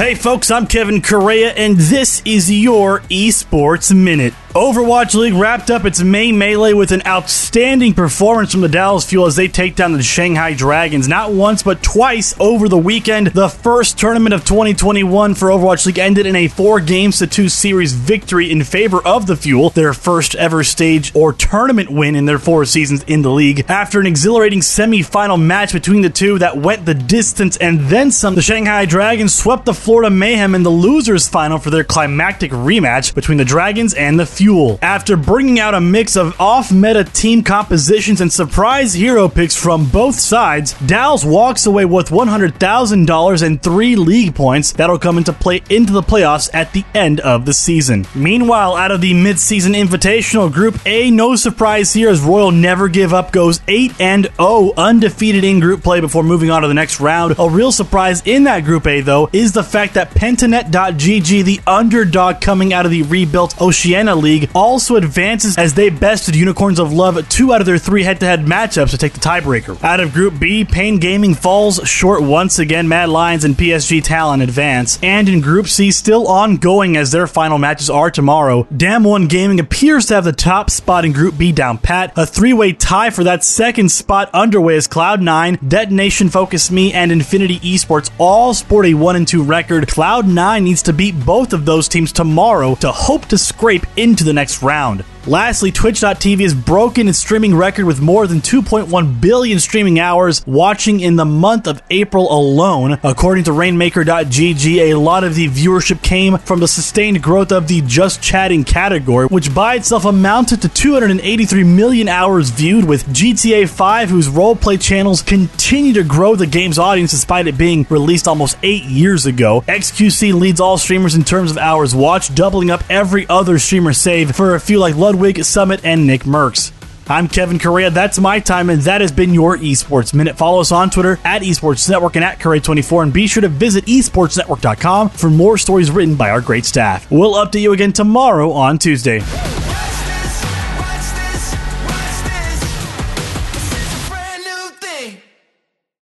Hey folks, I'm Kevin Correa, and this is your Esports Minute. Overwatch League wrapped up its May Melee with an outstanding performance from the Dallas Fuel as they take down the Shanghai Dragons not once but twice over the weekend. The first tournament of 2021 for Overwatch League ended in a four games to two series victory in favor of the Fuel, their first ever stage or tournament win in their four seasons in the league. After an exhilarating semi-final match between the two that went the distance and then some, the Shanghai Dragons swept the Florida Mayhem in the losers final for their climactic rematch between the Dragons and the fuel. After bringing out a mix of off meta team compositions and surprise hero picks from both sides, Dallas walks away with $100,000 and three league points that'll come into play into the playoffs at the end of the season. Meanwhile, out of the mid-season invitational group A, no surprise here as Royal Never Give Up goes 8 and 0 undefeated in group play before moving on to the next round. A real surprise in that group A though is the fact that Pentanet.gg, the underdog coming out of the rebuilt Oceania League, League also advances as they bested Unicorns of Love two out of their three head to head matchups to take the tiebreaker. Out of Group B, Pain Gaming falls short once again. Mad Lions and PSG Talon advance. And in Group C, still ongoing as their final matches are tomorrow, Damwon Gaming appears to have the top spot in Group B down pat. A three way tie for that second spot underway as Cloud9, DetonatioN FocusMe, and Infinity Esports all sport a 1 and 2 record. Cloud9 needs to beat both of those teams tomorrow to hope to scrape into the next round. Lastly, Twitch.tv has broken its streaming record with more than 2.1 billion streaming hours watching in the month of April alone. According to Rainmaker.gg, a lot of the viewership came from the sustained growth of the just chatting category, which by itself amounted to 283 million hours viewed, with GTA 5, whose roleplay channels continue to grow the game's audience despite it being released almost eight years ago. XQC leads all streamers in terms of hours watched, doubling up every other streamer save for a few like Ludwig, Summit, and Nick Mercs. I'm Kevin Correa. That's my time, and that has been your Esports Minute. Follow us on Twitter at Esports Network and at Correa24, and be sure to visit esportsnetwork.com for more stories written by our great staff. We'll update you again tomorrow on Tuesday.